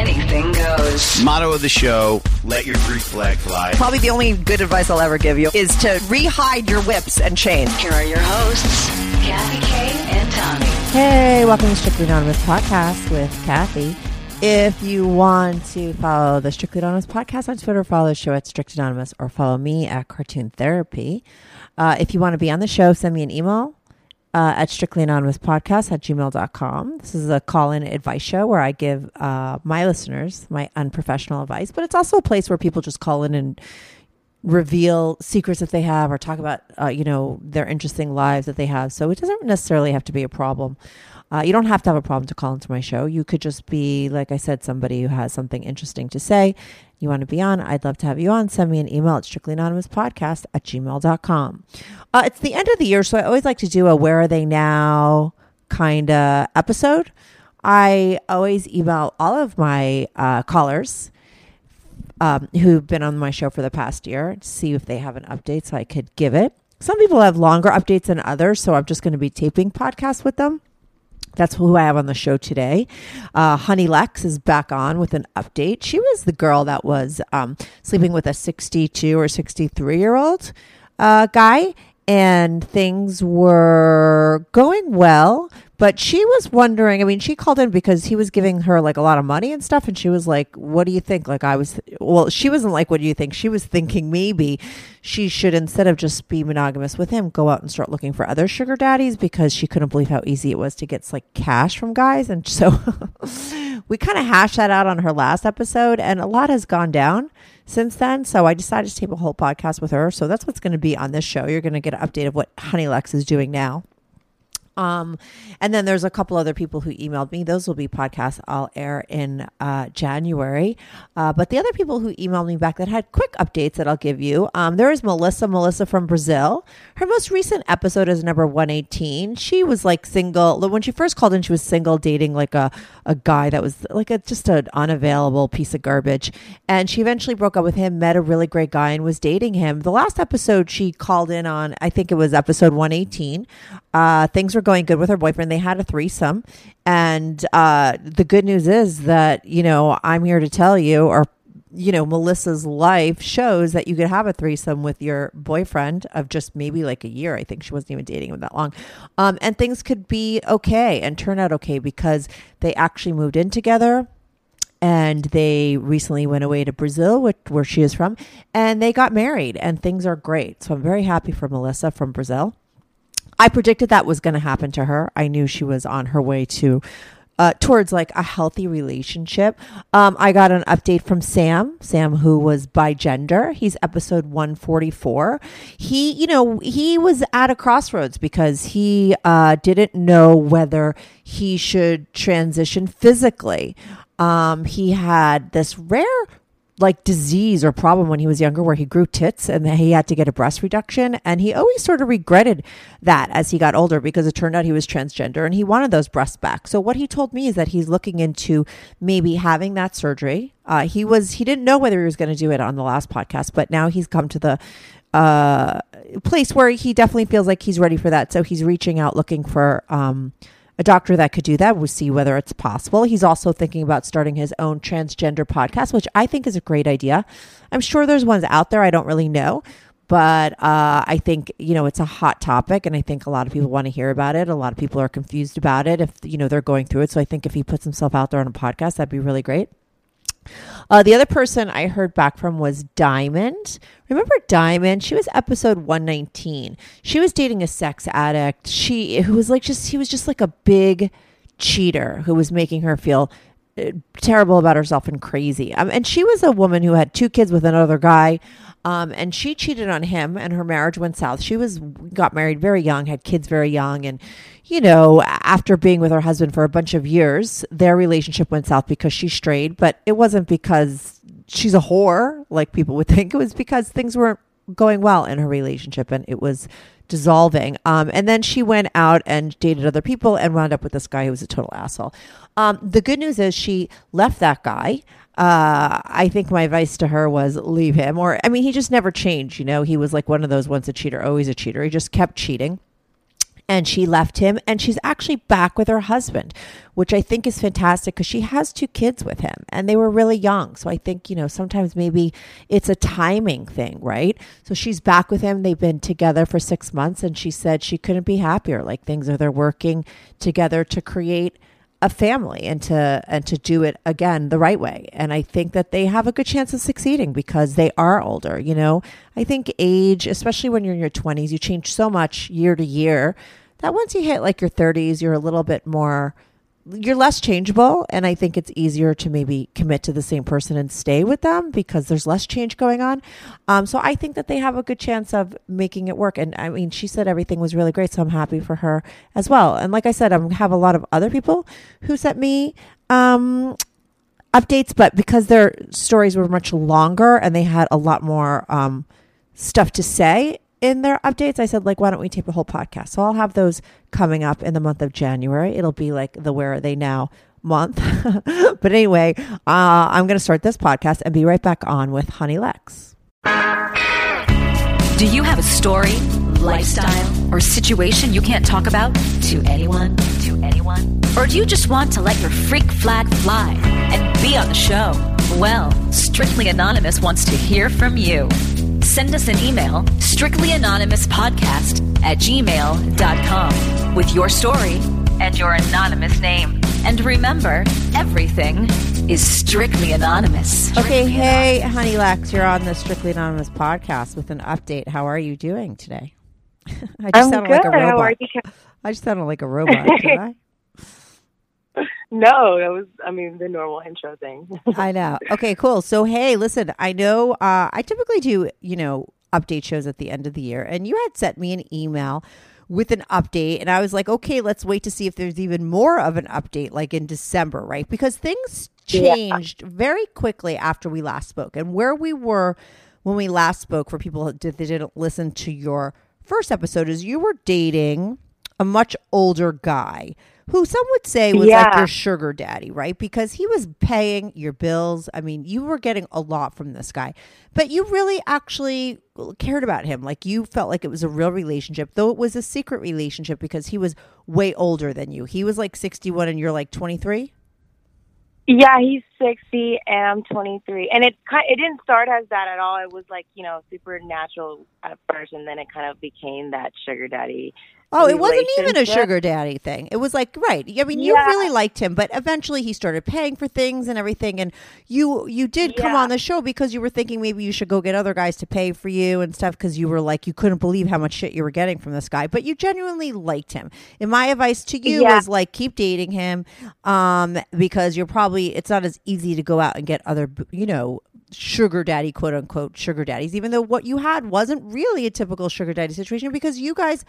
anything goes. Motto of the show: Let your Greek flag fly. Probably the only good advice I'll ever give you is to rehide your whips and chains. Here are your hosts, Kathy Kay and Tommy. Hey, welcome to Strictly Anonymous podcast with Kathy. If you want to follow the Strictly Anonymous podcast on Twitter, follow the show at Strict Anonymous or follow me at Cartoon Therapy. Uh, if you want to be on the show, send me an email uh, at Strictly Anonymous Podcast at gmail.com. This is a call in advice show where I give uh, my listeners my unprofessional advice, but it's also a place where people just call in and reveal secrets that they have or talk about uh, you know their interesting lives that they have so it doesn't necessarily have to be a problem uh, you don't have to have a problem to call into my show. You could just be like i said somebody who has something interesting to say. You want to be on? I'd love to have you on. Send me an email at strictlyanonymouspodcast at gmail.com uh, it's the end of the year so i always like to do a where are they now kind of episode. I always email all of my uh, callers um, who've been on my show for the past year to see if they have an update so I could give it. Some people have longer updates than others, so I'm just going to be taping podcasts with them. That's who I have on the show today. Uh, Honey Lex is back on with an update. She was the girl that was um, sleeping with a 62 or 63 year old uh, guy, and things were going well. But she was wondering, I mean, she called in because he was giving her like a lot of money and stuff. And she was like, What do you think? Like, I was, well, she wasn't like, What do you think? She was thinking maybe she should, instead of just be monogamous with him, go out and start looking for other sugar daddies because she couldn't believe how easy it was to get like cash from guys. And so we kind of hashed that out on her last episode, and a lot has gone down since then. So I decided to tape a whole podcast with her. So that's what's going to be on this show. You're going to get an update of what Honey Lex is doing now. Um, and then there's a couple other people who emailed me. Those will be podcasts I'll air in uh, January. Uh, but the other people who emailed me back that had quick updates that I'll give you. Um, there is Melissa, Melissa from Brazil. Her most recent episode is number 118. She was like single. When she first called in, she was single, dating like a, a guy that was like a just an unavailable piece of garbage. And she eventually broke up with him, met a really great guy, and was dating him. The last episode she called in on, I think it was episode 118. Uh, things were going good with her boyfriend. They had a threesome. And uh, the good news is that, you know, I'm here to tell you, or, you know, Melissa's life shows that you could have a threesome with your boyfriend of just maybe like a year. I think she wasn't even dating him that long. Um, and things could be okay and turn out okay because they actually moved in together and they recently went away to Brazil, which, where she is from, and they got married, and things are great. So I'm very happy for Melissa from Brazil. I predicted that was going to happen to her. I knew she was on her way to uh, towards like a healthy relationship. Um, I got an update from Sam, Sam who was bigender. He's episode 144. He, you know, he was at a crossroads because he uh, didn't know whether he should transition physically. Um, he had this rare like disease or problem when he was younger where he grew tits and he had to get a breast reduction. And he always sort of regretted that as he got older because it turned out he was transgender and he wanted those breasts back. So what he told me is that he's looking into maybe having that surgery. Uh, he was he didn't know whether he was going to do it on the last podcast but now he's come to the uh, place where he definitely feels like he's ready for that. So he's reaching out looking for um, a doctor that could do that. We'll see whether it's possible. He's also thinking about starting his own transgender podcast, which I think is a great idea. I'm sure there's ones out there. I don't really know. But uh, I think you know it's a hot topic, and I think a lot of people want to hear about it. A lot of people are confused about it if you know they're going through it. So I think if he puts himself out there on a podcast, that'd be really great. Uh, the other person I heard back from was Diamond. Remember Diamond? She was episode 119. She was dating a sex addict. She who was like just he was just like a big cheater who was making her feel terrible about herself and crazy. Um, and she was a woman who had two kids with another guy. Um, and she cheated on him and her marriage went south. She was got married very young, had kids very young, and you know, after being with her husband for a bunch of years, their relationship went south because she strayed, but it wasn't because she's a whore like people would think. It was because things weren't going well in her relationship and it was dissolving. Um, and then she went out and dated other people and wound up with this guy who was a total asshole. Um, the good news is she left that guy. Uh, I think my advice to her was leave him. Or, I mean, he just never changed. You know, he was like one of those once a cheater, always a cheater. He just kept cheating and she left him and she's actually back with her husband which i think is fantastic because she has two kids with him and they were really young. So i think you know sometimes maybe it's a timing thing right? So she's back with him. They've been together for six months and she said she couldn't be happier. Like things are they're working together to create a family and to and to do it again the right way. And i think that they have a good chance of succeeding because they are older you know? I think age especially when you're in your 20s you change so much year to year that once you hit like your 30s, you're a little bit more you're less changeable. And i think it's easier to maybe commit to the same person and stay with them because there's less change going on. Um, so i think that they have a good chance of making it work. And i mean she said everything was really great so i'm happy for her as well. And like i said i have a lot of other people who sent me um, updates but because their stories were much longer and they had a lot more um, stuff to say in their updates, I said, like, why don't we tape a whole podcast? So I'll have those coming up in the month of January. It'll be like the Where Are They Now month. but anyway, uh, I'm going to start this podcast and be right back on with Honey Lex. Do you have a story, lifestyle, or situation you can't talk about to anyone? To anyone? Or do you just want to let your freak flag fly and be on the show? Well, Strictly Anonymous wants to hear from you send us an email, strictlyanonymouspodcast at gmail.com, with your story and your anonymous name. And remember, everything is strictly anonymous. Okay, hey, Honey Lex, you're on the Strictly Anonymous podcast with an update. How are you doing today? I just I'm sounded good. like a robot. How are you? I just sounded like a robot, did I? No, that was, I mean, the normal intro thing. I know. Okay, cool. So, hey, listen, I know uh, I typically do, you know, update shows at the end of the year, and you had sent me an email with an update, and I was like, okay, let's wait to see if there's even more of an update, like in December, right? Because things changed yeah. very quickly after we last spoke, and where we were when we last spoke, for people that didn't listen to your first episode, is you were dating a much older guy who some would say was yeah. like your sugar daddy, right? Because he was paying your bills. I mean, you were getting a lot from this guy, but you really actually cared about him. Like you felt like it was a real relationship, though it was a secret relationship because he was way older than you. He was like 61 and you're like 23. Yeah, he's 60 and I'm 23. And it it didn't start as that at all. It was like, you know, supernatural at first and then it kind of became that sugar daddy Oh, it wasn't even a sugar daddy thing. It was like right. I mean, you yeah. really liked him, but eventually he started paying for things and everything. And you you did yeah. come on the show because you were thinking maybe you should go get other guys to pay for you and stuff because you were like you couldn't believe how much shit you were getting from this guy. But you genuinely liked him. And my advice to you yeah. is like keep dating him, um, because you're probably it's not as easy to go out and get other you know sugar daddy quote unquote sugar daddies even though what you had wasn't really a typical sugar daddy situation because you guys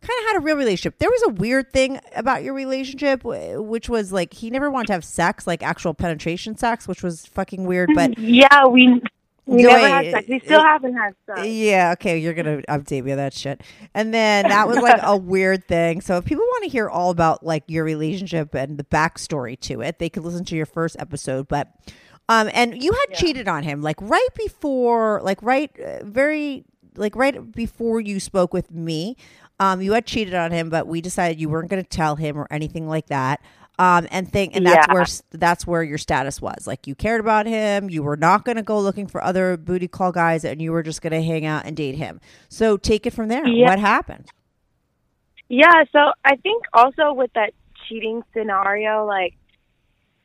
kind of had a real relationship. There was a weird thing about your relationship, which was like he never wanted to have sex, like actual penetration sex, which was fucking weird. But yeah, we we No, never wait, had sex. We still it- haven't had sex. yeah, okay, you're gonna update me on that shit. And then that was like a weird thing. So if people want to hear all about like your relationship and the backstory to it, they could listen to your first episode. But um, and you had cheated on him like right before, like right, uh, very like right before you spoke with me. Um, you had cheated on him, but we decided you weren't going to tell him or anything like that. Um, and think, and that's Yeah. where that's where your status was. Like you cared about him. You were not going to go looking for other booty call guys, and you were just going to hang out and date him. So take it from there. Yeah. What happened? Yeah, so I think also with that cheating scenario, like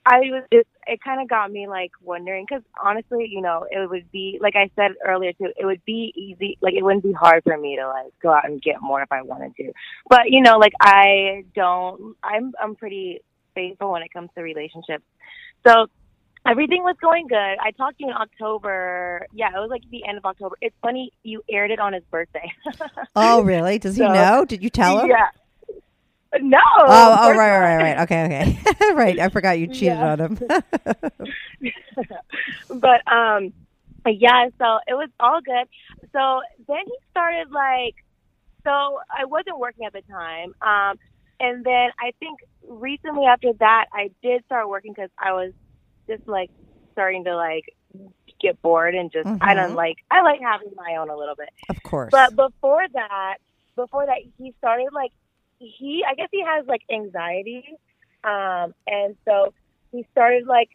I was just it kind of got me like wondering because honestly, you know, it would be like I said earlier too, it would be easy, like it wouldn't be hard for me to like go out and get more if I wanted to. But you know, like I don't, I'm I'm pretty faithful when it comes to relationships. So everything was going good. I talked to you in October. Yeah, it was like the end of October. It's funny you aired it on his birthday. Oh, really? Does he So- know? Did you tell him? Yeah. No. Oh, oh, right, right, right. Okay, okay. right. I forgot you cheated Yeah. on him. but um yeah so it was all good so then he started like so i wasn't working at the time um and then i think recently after that i did start working because i was just like starting to like get bored and just i Mhm. don't like i like having my own a little bit of course. but before that, before that, he started like he. I guess he has like anxiety, um, and so he started like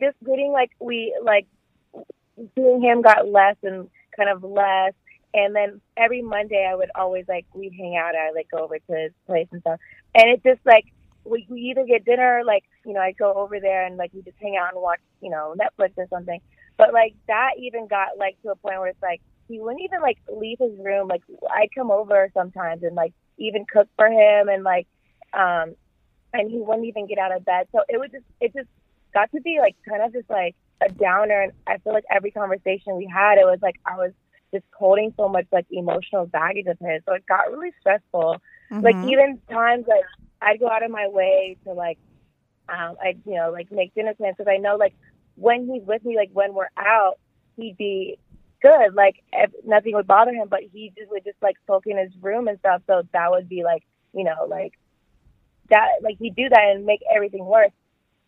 just getting like we like seeing him got less and kind of less. And then every Monday, I would always like we'd hang out. I like go over to his place and stuff. And it just like we, we either get dinner, like you know, I'd go over there and like we just hang out and watch you know Netflix or something. But like that even got like to a point where it's like he wouldn't even like leave his room. Like I'd come over sometimes and like even cook for him and like um and he wouldn't even get out of bed. So it was just it just got to be like kind of just like a downer and I feel like every conversation we had it was like I was just holding so much like emotional baggage of his. So it got really stressful. Like Mhm. even times like I'd go out of my way to like um I'd you know like make dinner plans because I know like when he's with me like when we're out he'd be good. Like if, nothing would bother him but he just would just like sulk in his room and stuff. So that would be like you know like that like he'd do that and make everything worse.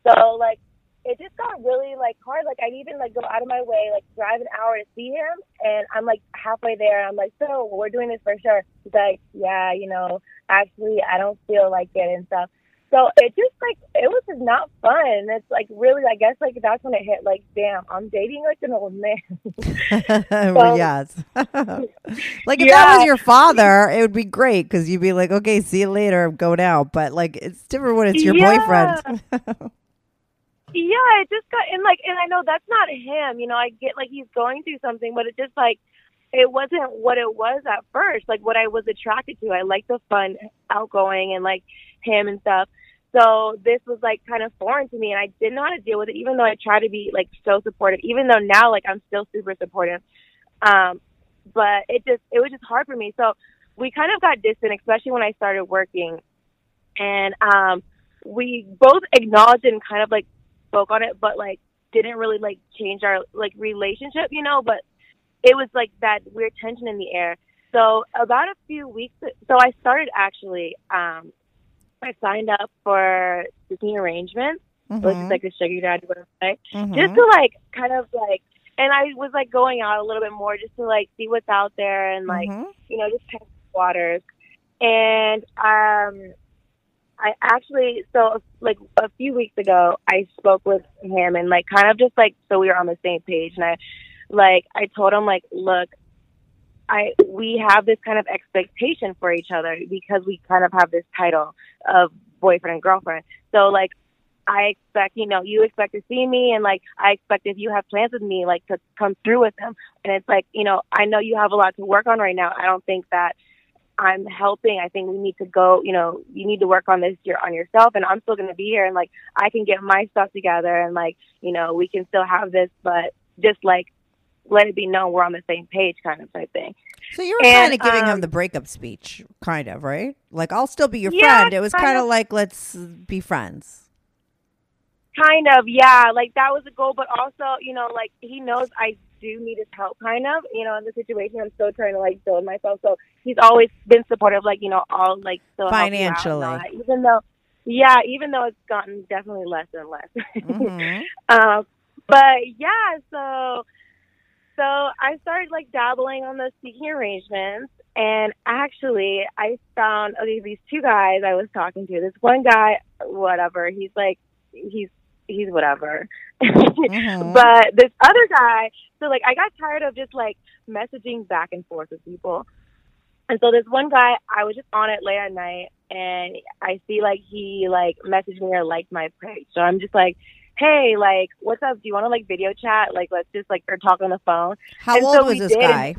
So like it just got really like hard. Like I'd even like go out of my way like drive an hour to see him and I'm like halfway there. I'm like so we're doing this for sure. He's like yeah you know actually I don't feel like it and stuff so it just like it was just not fun. It's like really, I guess like that's when it hit. Like, damn, I'm dating like an old man. Well, yes. like if that was your father, it would be great because you'd be like, okay, see you later. I'm going out. But like, it's different when it's your Yeah. boyfriend. yeah, it just got and like, and I know that's not him. You know, I get like he's going through something, but it just like it wasn't what it was at first. Like what I was attracted to. I like the fun, outgoing, and like him and stuff. So this was like kind of foreign to me, and I didn't know how to deal with it. Even though I try to be like so supportive, even though now like I'm still super supportive, um, but it just it was just hard for me. So we kind of got distant, especially when I started working, and um, we both acknowledged and kind of like spoke on it, but like didn't really like change our like relationship, you know. But it was like that weird tension in the air. So about a few weeks, so I started actually. Um, I signed up for Disney Arrangements, which is Mhm. like the sugar daddy website, Mhm. just to like kind of like, and I was like going out a little bit more just to like see what's out there and like Mhm. you know just test waters. And um, I actually so like a few weeks ago I spoke with him and like kind of just like so we were on the same page and I like I told him like look I we have this kind of expectation for each other because we kind of have this title of boyfriend and girlfriend. So like I expect, you know, you expect to see me and like I expect if you have plans with me like to come through with them. And it's like, you know, I know you have a lot to work on right now. I don't think that I'm helping. I think we need to go, you know, you need to work on this year on yourself and I'm still going to be here and like I can get my stuff together and like, you know, we can still have this but just like let it be known we're on the same page, kind of type thing. So you were kind of giving him um, the breakup speech, kind of, right? Like, I'll still be your Yeah, friend. It was kind of like, let's be friends. Kind of, yeah. Like that was a goal, but also, you know, like he knows I do need his help, kind of. You know, in the situation, I'm still trying to like build myself. So he's always been supportive, like you know, all like still help you out Financially. even though, yeah, even though it's gotten definitely less and less. Mhm. um, but yeah, so so I started like dabbling on those Seeking Arrangements, and actually, I found okay, these two guys I was talking to. This one guy, whatever, he's like, he's he's whatever. Mhm. But this other guy, so like I got tired of just like messaging back and forth with people. And so this one guy, I was just on it late at night and I see like he like messaged me or liked my page. So I'm just like, Hey, like, what's up? Do you want to like video chat? Like, let's just like or talk on the phone. How And old so was this did. guy?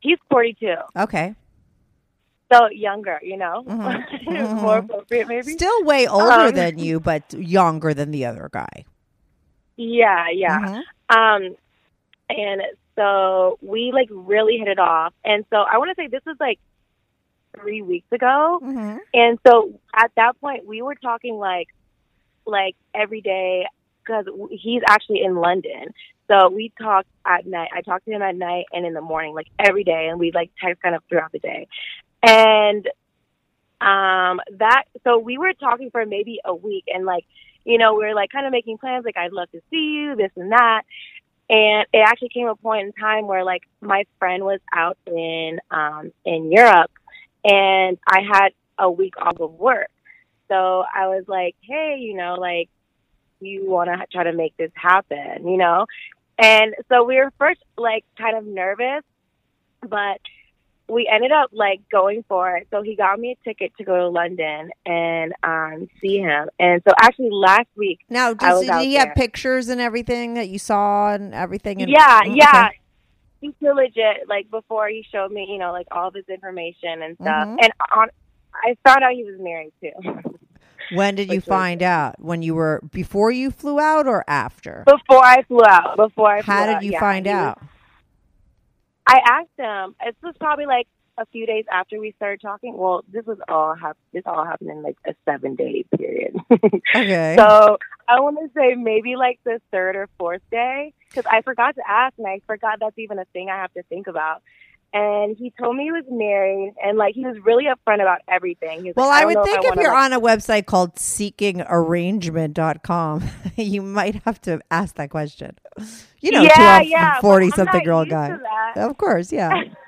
He's 42, Okay. so younger, you know, Mhm. Mhm. more appropriate maybe. Still way older Um, than you, but younger than the other guy. Yeah, yeah. Mhm. Um, and so we like really hit it off. And so I want to say this was like three weeks ago. Mhm. And so at that point, we were talking like, like every day because he's actually in London. So we talk at night. I talk to him at night and in the morning, like every day, and we like text kind of throughout the day. And um, that so we were talking for maybe a week, and like you know we were like kind of making plans. Like I'd love to see you, this and that. And it actually came a point in time where like my friend was out in um in Europe and I had a week off of work. So I was like, hey, you know, like, you want to try to make this happen, you know? And so we were first like kind of nervous, but we ended up like going for it. So he got me a ticket to go to London and um see him. And so actually last week, Now, does, did he have pictures and everything that you saw and everything? And, yeah, Mm, yeah. okay. He's so legit. Like before, he showed me, you know, like all of his information and stuff. Mhm. And on, I found out he was married too. When did you Which find out? When you were before you flew out or after? Before I flew out. Before I flew How did out, you yeah, find was- out? I asked him. This was probably like a few days after we started talking. Well, this was all hap- this all happened in like a seven day period. Okay. so I want to say maybe like the third or fourth day because I forgot to ask and I forgot that's even a thing I have to think about. And he told me he was married and like he was really upfront about everything. He was well, like, I, don't would think I if you're like, on a website called seekingarrangement.com, you might have to ask that question. You know, yeah, to a but 40 I'm something not year old used guy. Of course, yeah.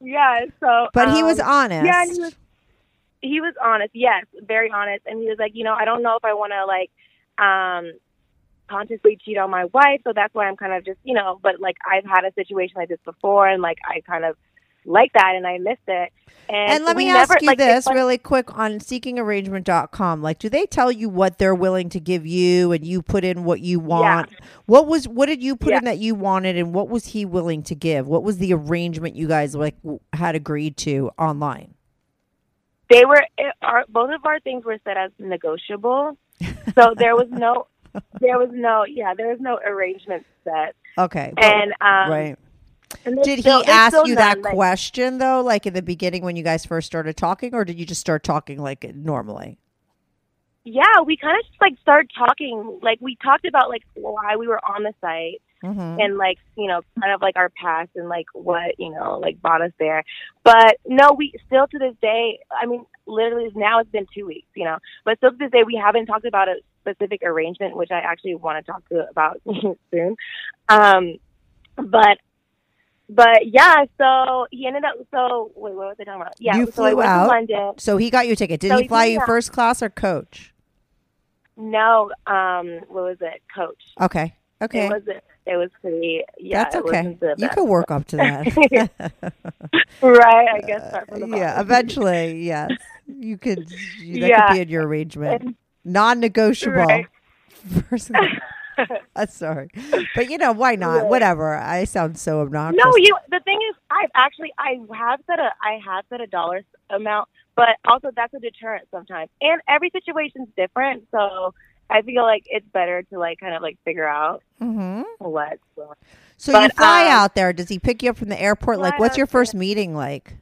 Yeah, so But he was um, honest. Yeah, he was he was honest. Yes, very honest. And he was like, you know, I don't know if I want to like um consciously cheat on my wife, so that's why I'm kind of just, you know, but like I've had a situation like this before and like I kind of like that and I missed it. And, And let me never, ask you like, this really quick on seekingarrangement.com. Like, do they tell you what they're willing to give you and you put in what you want? What was, what did you put Yeah. in that you wanted and what was he willing to give? What was the arrangement you guys like had agreed to online? they were it, our both of our things were set as negotiable. So there was no there was no yeah, there was no arrangement set. Okay. well, And um right. Did still- he ask you that like- question though, like in the beginning when you guys first started talking, or did you just start talking like normally? Yeah, we kind of just like started talking. Like we talked about like why we were on the site, Mhm. and like you know kind of like our past and like what you know like brought us there but no we still to this day i mean literally now it's been two weeks you know but still to this day we haven't talked about a specific arrangement which i actually want to talk to about soon um but but yeah so he ended up so wait what was i talking about yeah You so flew out. london So he got you a ticket. Did So he he fly you out. first class or coach? no um what was it coach Okay. Okay. it was it was pretty yeah That's okay. You could work up to that. right i guess start from the yeah, eventually, yes. You could. you- That Yeah. could be in your arrangement. Non-negotiable. Right. First- I'm sorry, but you know why not? Right. Whatever. I sound so obnoxious. No, you. The thing is, I've actually I have set a I have set a dollar amount, but also that's a deterrent sometimes. And every situation's different, so I feel like it's better to like kind of like figure out hmm what. So you But, fly um, out there. Does he pick you up from the airport? Like, what's your first meeting like?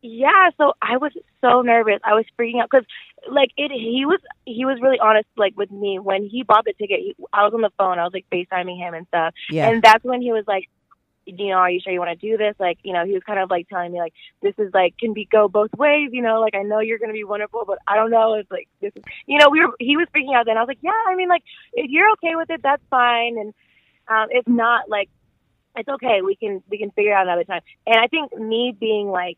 Yeah, so I was so nervous. I was freaking out because, like, it. He was he was really honest, like with me when he bought the ticket. He, I was on the phone. I was like Facetiming him and stuff. Yeah. And that's when he was like, you know, are you sure you want to do this? Like, you know, he was kind of like telling me like, this is like can be go both ways. You know, like I know you're gonna be wonderful, but I don't know. It's like this is, you know, we were. He was freaking out. Then I was like, yeah, I mean, like if you're okay with it, that's fine. And um, if not, like it's okay. We can we can figure it out another time. And I think me being like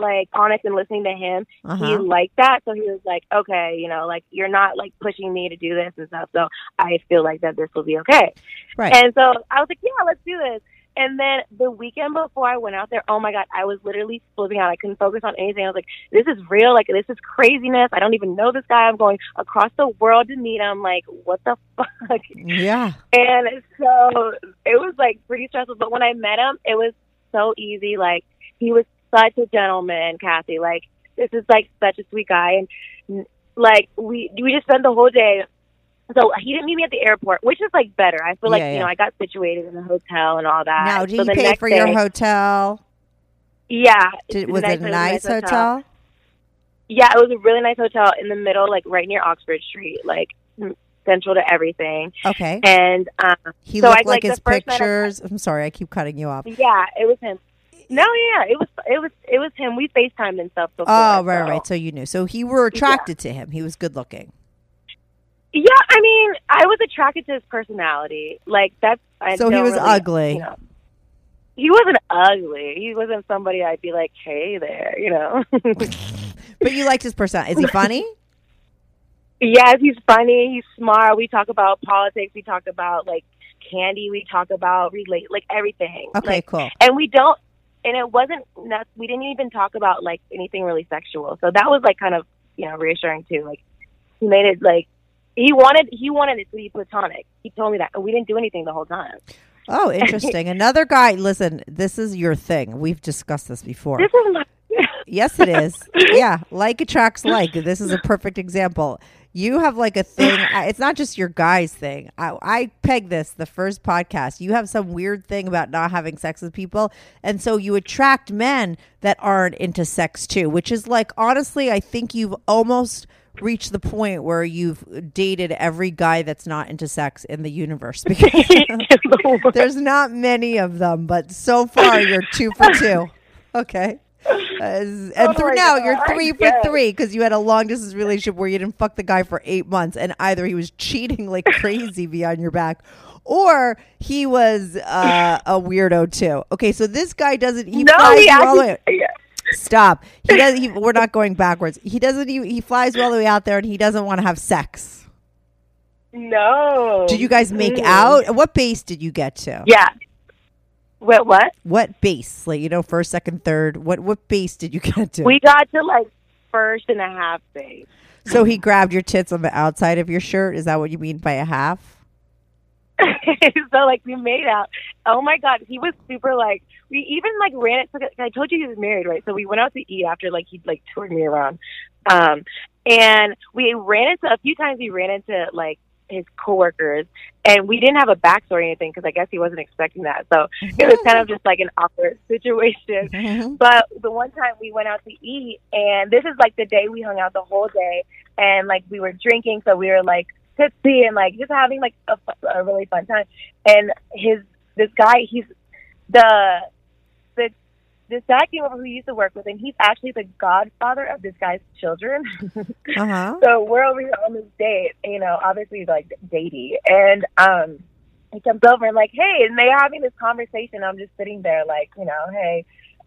like honest and listening to him, he Uh-huh. liked that. So he was like, okay, you know, like you're not like pushing me to do this and stuff. So I feel like that this will be okay. Right. And so I was like, yeah, let's do this. And then the weekend before I went out there, oh my God, I was literally flipping out. I couldn't focus on anything. I was like, this is real. Like, this is craziness. I don't even know this guy. I'm going across the world to meet him. Like, what the fuck? yeah. And so it was like pretty stressful. But when I met him, it was so easy. Like he was such a gentleman, Kathy. Like this is like such a sweet guy, and like we we just spent the whole day. So he didn't meet me at the airport, which is like better. I feel like Yeah, you yeah. know I got situated in the hotel and all that. Now, did so he pay for your hotel? Yeah. Did, was it a nice hotel? Yeah, it was a really nice hotel in the middle, like right near Oxford Street, like central to everything. Okay. And um, He so looked I, like, like, his night I- pictures. I'm sorry, I keep cutting you off. Yeah, it was him. No, yeah, it was it was it was him. We FaceTimed and stuff before. Oh, right, so- right. So you knew. So he were attracted to him. He was good looking. Yeah, I mean, I was attracted to his personality. Like that's. I So he was really- ugly. you know. He wasn't ugly. He wasn't somebody I'd be like, "Hey there," you know. But you liked his personality. Is he funny? yes, he's funny. He's smart. We talk about politics. We talk about like candy. We talk about relate like everything. Okay, Like, cool. and we don't and it wasn't not, we didn't even talk about like anything really sexual so that was like kind of you know reassuring too like he made it like he wanted he wanted it to be platonic he told me that and we didn't do anything the whole time Oh, interesting. Another guy. Listen, this is your thing. We've discussed this before. this is my Yes, it is. yeah, like attracts like. This is a perfect example. You have like a thing. It's not just your guys thing. I, I peg this the first podcast. You have some weird thing about not having sex with people, and so you attract men that aren't into sex too. Which is like honestly, I think you've almost reached the point where you've dated every guy that's not into sex in the universe because there's not many of them. But so far, you're two for two. Okay. And Oh through now God, you're three for three because you had a long distance relationship where you didn't fuck the guy for eight months and either he was cheating like crazy behind your back or he was uh, a weirdo too. Okay, so this guy doesn't he no flies he you all the way. yeah. Stop. He does. He, we're not going backwards. He doesn't. He, he flies you all the way out there and he doesn't want to have sex. no Did you guys make Mm. out? What base did you get to? yeah Wait, what What base? Like you know, first, second, third. What what base did you get to? we got to like first and a half base So he grabbed your tits on the outside of your shirt. Is that what you mean by a half? so like we made out. Oh my god, he was super like we even like ran it. I told you he was married, right? So we went out to eat after like he like toured me around, um, and we ran into a few times. We ran into like his coworkers, and we didn't have a backstory or anything because I guess he wasn't expecting that. So it was kind of just like an awkward situation. Mm-hmm. But the one time we went out to eat, and this is like the day we hung out the whole day, and like we were drinking, so we were like tipsy and like just having like a, a really fun time. And his this guy, he's the this guy came over who he used to work with, and he's actually the godfather of this guy's children. Uh huh. so we're over here on this date, you know, obviously like datey, and um, he comes over and like, hey, and they're having this conversation. I'm just sitting there, like, you know, hey,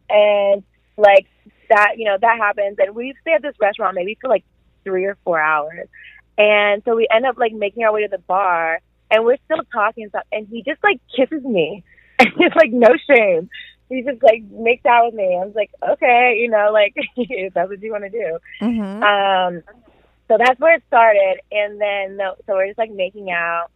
and like that, you know, that happens, and we stay at this restaurant maybe for like three or four hours, and so we end up like making our way to the bar, and we're still talking and stuff, and he just like kisses me, and he's like, no shame. He just like makes out with me. I was like, okay, you know, like that's what you want to do. Mm-hmm. Um, so that's where it started, and then so we're just like making out,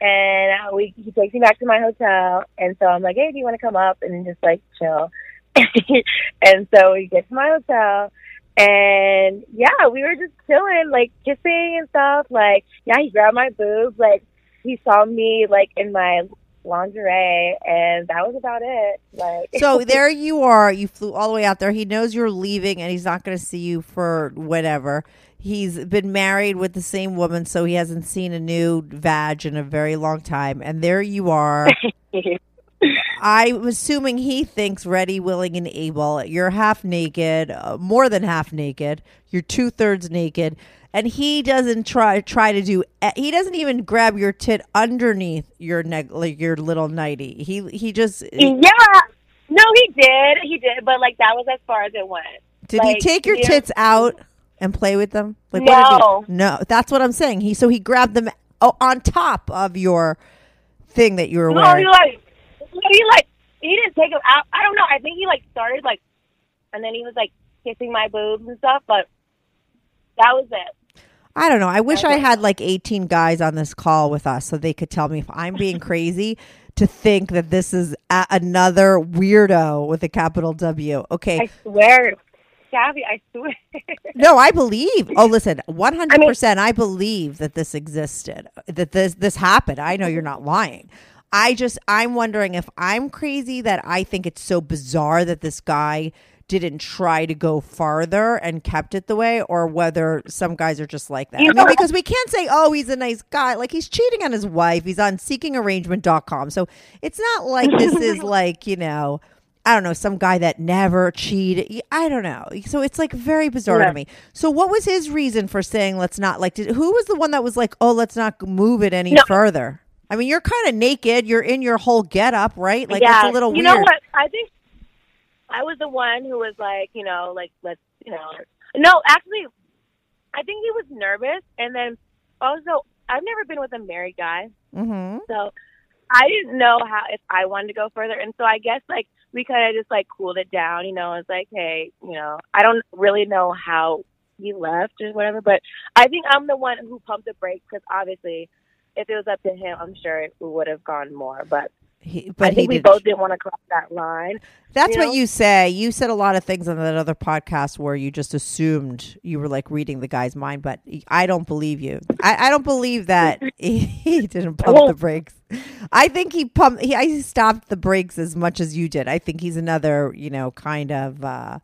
and uh, we he takes me back to my hotel, and so I'm like, hey, do you want to come up and just like chill? and so we get to my hotel, and yeah, we were just chilling, like kissing and stuff. Like, yeah, he grabbed my boobs, like he saw me like in my lingerie, and that was about it. Like, So there you are. You flew all the way out there. He knows you're leaving and he's not going to see you for whatever. He's been married with the same woman, so he hasn't seen a new vag in a very long time. And there you are. I'm assuming he thinks ready, willing, and able. You're half naked, uh, more than half naked. You're two thirds naked, and he doesn't try try to do. He doesn't even grab your tit underneath your neck, like your little nighty. He he just yeah, no, he did, he did, but like that was as far as it went. did he take your you- tits out and play with them? Like No. no. That's what I'm saying. He so he grabbed them oh, on top of your thing that you were No, wearing. he like, he like, he didn't take him out. I don't know. I think he like started like, and then he was like kissing my boobs and stuff. But that was it. I don't know. I wish I had like 18 guys on this call with us so they could tell me if I'm being crazy to think that this is a- another weirdo with a capital W. Okay. I swear, Gabby, I swear. No, I believe. Oh, listen, 100% I believe that this existed. That this this happened. I know you're not lying. I just I'm wondering if I'm crazy that I think it's so bizarre that this guy didn't try to go farther and kept it the way or whether some guys are just like that. I mean, because we can't say, oh, he's a nice guy. Like he's cheating on his wife. He's on seekingarrangement.com. So it's not like this is like, you know, I don't know, some guy that never cheated. I don't know. So it's like very bizarre to me. So what was his reason for saying let's not like did, who was the one that was like, "Oh, let's not move it any No. further?" I mean, you're kind of naked. You're in your whole getup, right? Like yeah, it's a little you weird. You know what? I think I was the one who was like, you know, like let's, you know, no, actually, I think he was nervous, and then also I've never been with a married guy, Mhm. so I didn't know how if I wanted to go further, and so I guess like we kind of just like cooled it down, you know. It's like, hey, you know, I don't really know how he left or whatever, but I think I'm the one who pumped the brakes because obviously, if it was up to him, I'm sure it would have gone more, but. He, I but he we both didn't want to cross that line. That's you what know? you say. You said a lot of things on that other podcast where you just assumed you were like reading the guy's mind, but I don't believe you. I, I don't believe that he didn't pump the brakes. I think he pumped. He, I stopped the brakes as much as you did. I think he's another, you know, kind of. uh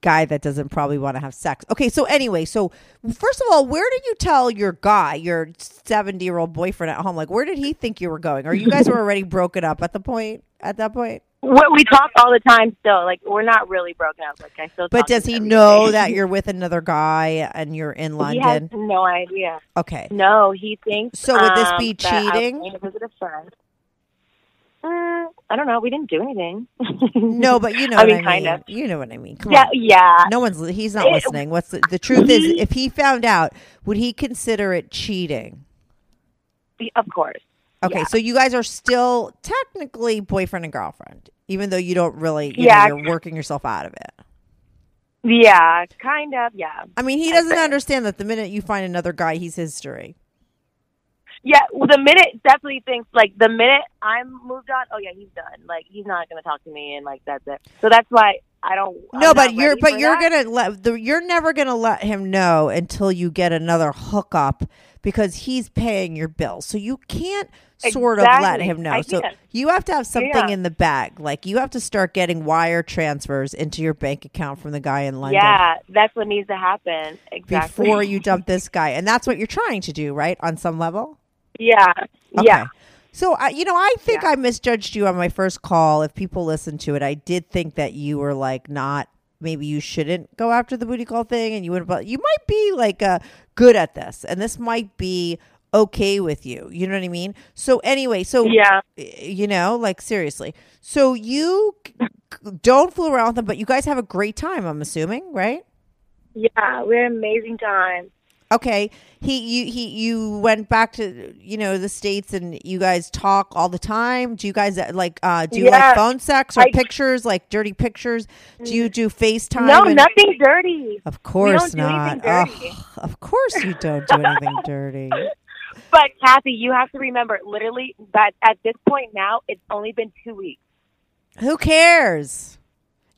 guy that doesn't probably want to have sex. Okay, so anyway, so first of all, where did you tell your guy, your 70 year old boyfriend at home? Like, where did he think you were going? Or you guys were already broken up at the point, at that point? We, we talk all the time still. Like we're not really broken up. Like I still. But does he know day. that you're with another guy and you're in He has London? no idea. Okay. No, he thinks. So would this um, be was cheating? visit a friend. Mm, I don't know. We didn't do anything. No, but you know I what mean, I kind mean. of. You know what I mean. Come Yeah, on. yeah. No one's he's not It- listening. What's the, the truth is if he found out, would he consider it cheating? Of course. Okay, Yeah. so you guys are still technically boyfriend and girlfriend, even though you don't really, you Yeah. know, you're working yourself out of it. Yeah, kind of. Yeah. I mean, he doesn't understand that the minute you find another guy, he's history. Yeah, well, the minute definitely thinks like the minute I'm moved on, oh yeah, he's done. Like he's not gonna talk to me, and like that's it. So that's why I don't. I'm No, but you're but you're that. gonna let the, you're never gonna let him know until you get another hookup because he's paying your bill. So you can't sort of let him know. I so can't. you have to have something Yeah. in the bag. Like you have to start getting wire transfers into your bank account from the guy in London. Yeah, that's what needs to happen. Exactly. Before you dump this guy, and that's what you're trying to do, right? On some level. Yeah. Okay. Yeah. So, I you know, I think Yeah. I misjudged you on my first call. If people listen to it, I did think that you were like not. Maybe you shouldn't go after the booty call thing, and you would. But you might be like uh, good at this, and this might be okay with you. You know what I mean? So anyway, so Yeah. you know, like seriously. So you don't fool around with them, but you guys have a great time. I'm assuming, right? Yeah. We had an amazing time. Okay. He you he you went back to you know the states and you guys talk all the time. Do you guys uh, like uh do you like phone sex or I- pictures like dirty pictures? Do you do FaceTime? No, and- nothing dirty. Of course don't do dirty. Ugh, of course you don't do anything dirty. But Kathy, you have to remember, literally, that at this point now, it's only been two weeks. Who cares?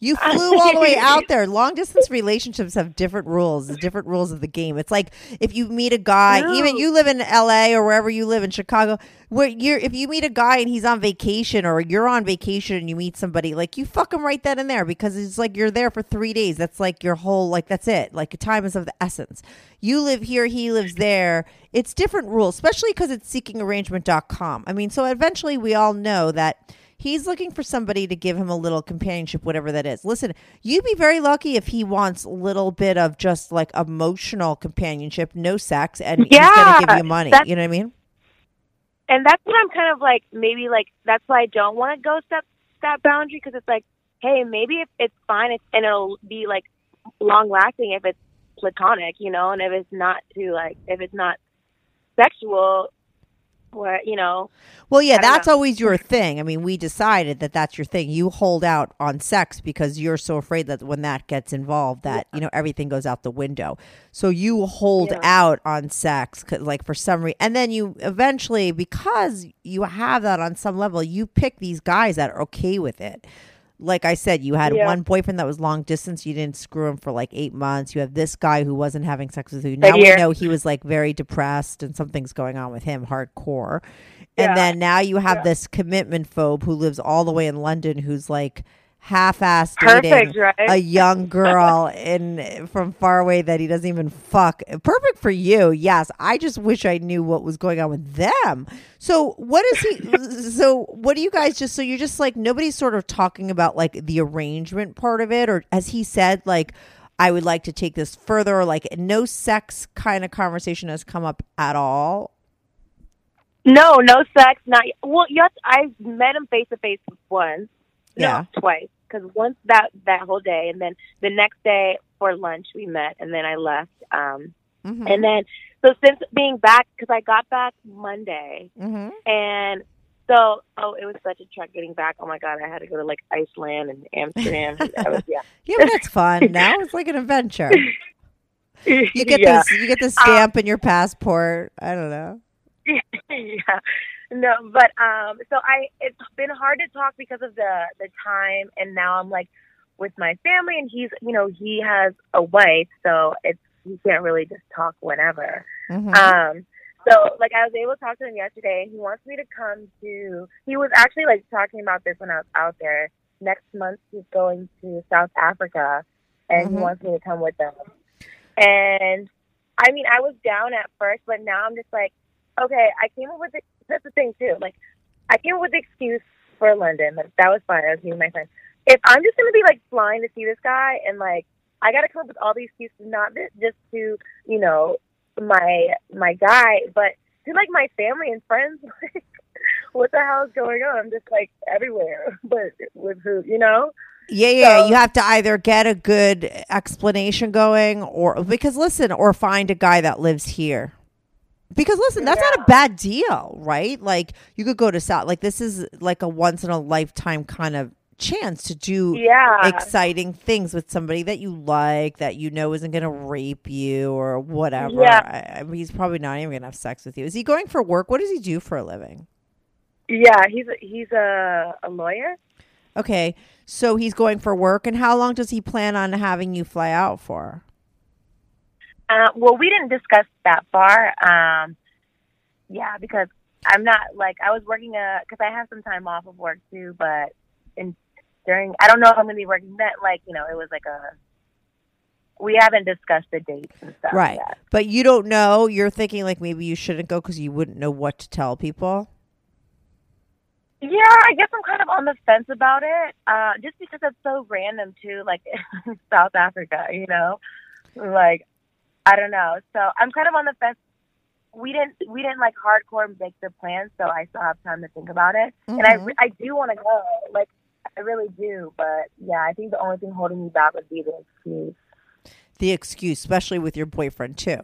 You flew all the way out there. Long distance relationships have different rules, different rules of the game. It's like if you meet a guy, No. even you live in LA or wherever you live in Chicago, where you're if you meet a guy and he's on vacation or you're on vacation and you meet somebody, like you fuck him right then and there because it's like you're there for three days. That's like your whole like that's it. Like time is of the essence. You live here, he lives there. It's different rules, especially because it's seekingarrangement.com. I mean, so eventually we all know that He's looking for somebody to give him a little companionship, whatever that is. Listen, you'd be very lucky if he wants a little bit of just like emotional companionship, no sex, and he's going to give you money. You know what I mean? And that's what I'm kind of like, maybe like, that's why I don't want to go step that boundary because it's like, hey, maybe if it's fine it's, and it'll be like long lasting if it's platonic, you know, and if it's not too like, if it's not sexual, where, you know, Well, yeah, that's know. always your thing. I mean, we decided that that's your thing. You hold out on sex because you're so afraid that when that gets involved, that you know everything goes out the window. So you hold Yeah. out on sex, 'cause, like for some reason, and then you eventually, because you have that on some level, you pick these guys that are okay with it. Like I said, you had Yeah. one boyfriend that was long distance. You didn't screw him for like eight months. You have this guy who wasn't having sex with you. Now we know he was like very depressed and something's going on with him, hardcore. And then now you have Yeah. this commitment phobe who lives all the way in London who's like half-ass Perfect, dating right? a young girl in from far away that he doesn't even fuck. Perfect for you. Yes, I just wish I knew what was going on with them. So, what is he so what do you guys just so you're just like nobody's sort of talking about like the arrangement part of it or as he said like I would like to take this further or like no sex kind of conversation has come up at all. no, no sex, not, well, yes, I've met him face to face once. Yeah. No, twice. Because once that that whole day, and then the next day for lunch we met, and then I left. Um, Mhm. and then so since being back, because I got back Monday, Mhm. and so oh, it was such a trek getting back. Oh my god, I had to go to like Iceland and Amsterdam. Was, yeah, Yeah, but that's fun. Now it's like an adventure. You get yeah. this. You get the stamp in your passport. I don't know. yeah. No, but um so I it's been hard to talk because of the the time and now I'm like with my family and he's you know, he has a wife, so it's he can't really just talk whenever. Mhm. Um so like I was able to talk to him yesterday and he wants me to come to he was actually like talking about this when I was out there. Next month he's going to South Africa and Mhm. he wants me to come with them. And I mean I was down at first but now I'm just like okay, I came up with the, that's the thing too. Like, I came up with the excuse for London. Like, that was fine. I was meeting my friend. If I'm just gonna be like flying to see this guy, and like, I gotta come up with all these excuses, not just just to you know my my guy, but to like my family and friends. Like, what the hell is going on? I'm just like everywhere, but with who, you know? Yeah, yeah. So- you have to either get a good explanation going, or because listen, or find a guy that lives here. Because listen, that's not a bad deal, right? Like you could go to South. Like this is like a once in a lifetime kind of chance to do Yeah. exciting things with somebody that you like, that you know isn't going to rape you or whatever. Yeah. I, I mean, he's probably not even going to have sex with you. Is he going for work? What does he do for a living? Yeah, he's a, he's a a lawyer. Okay. So he's going for work, and how long does he plan on having you fly out for? Uh, well, we didn't discuss that far. Um, yeah, because I'm not like I was working a because I have some time off of work too, but in during I don't know if I'm gonna be working that like you know it was like a we haven't discussed the dates and stuff. Right. Yet. But you don't know. You're thinking like maybe you shouldn't go because you wouldn't know what to tell people. Yeah, I guess I'm kind of on the fence about it, uh, just because it's so random too, like South Africa, you know, like I don't know. So I'm kind of on the fence. We didn't we didn't like hardcore make the plans, so I still have time to think about it. And I Mhm. I do want to go, like I really do, but yeah, I think the only thing holding me back would be the excuse. The excuse, especially with your boyfriend too.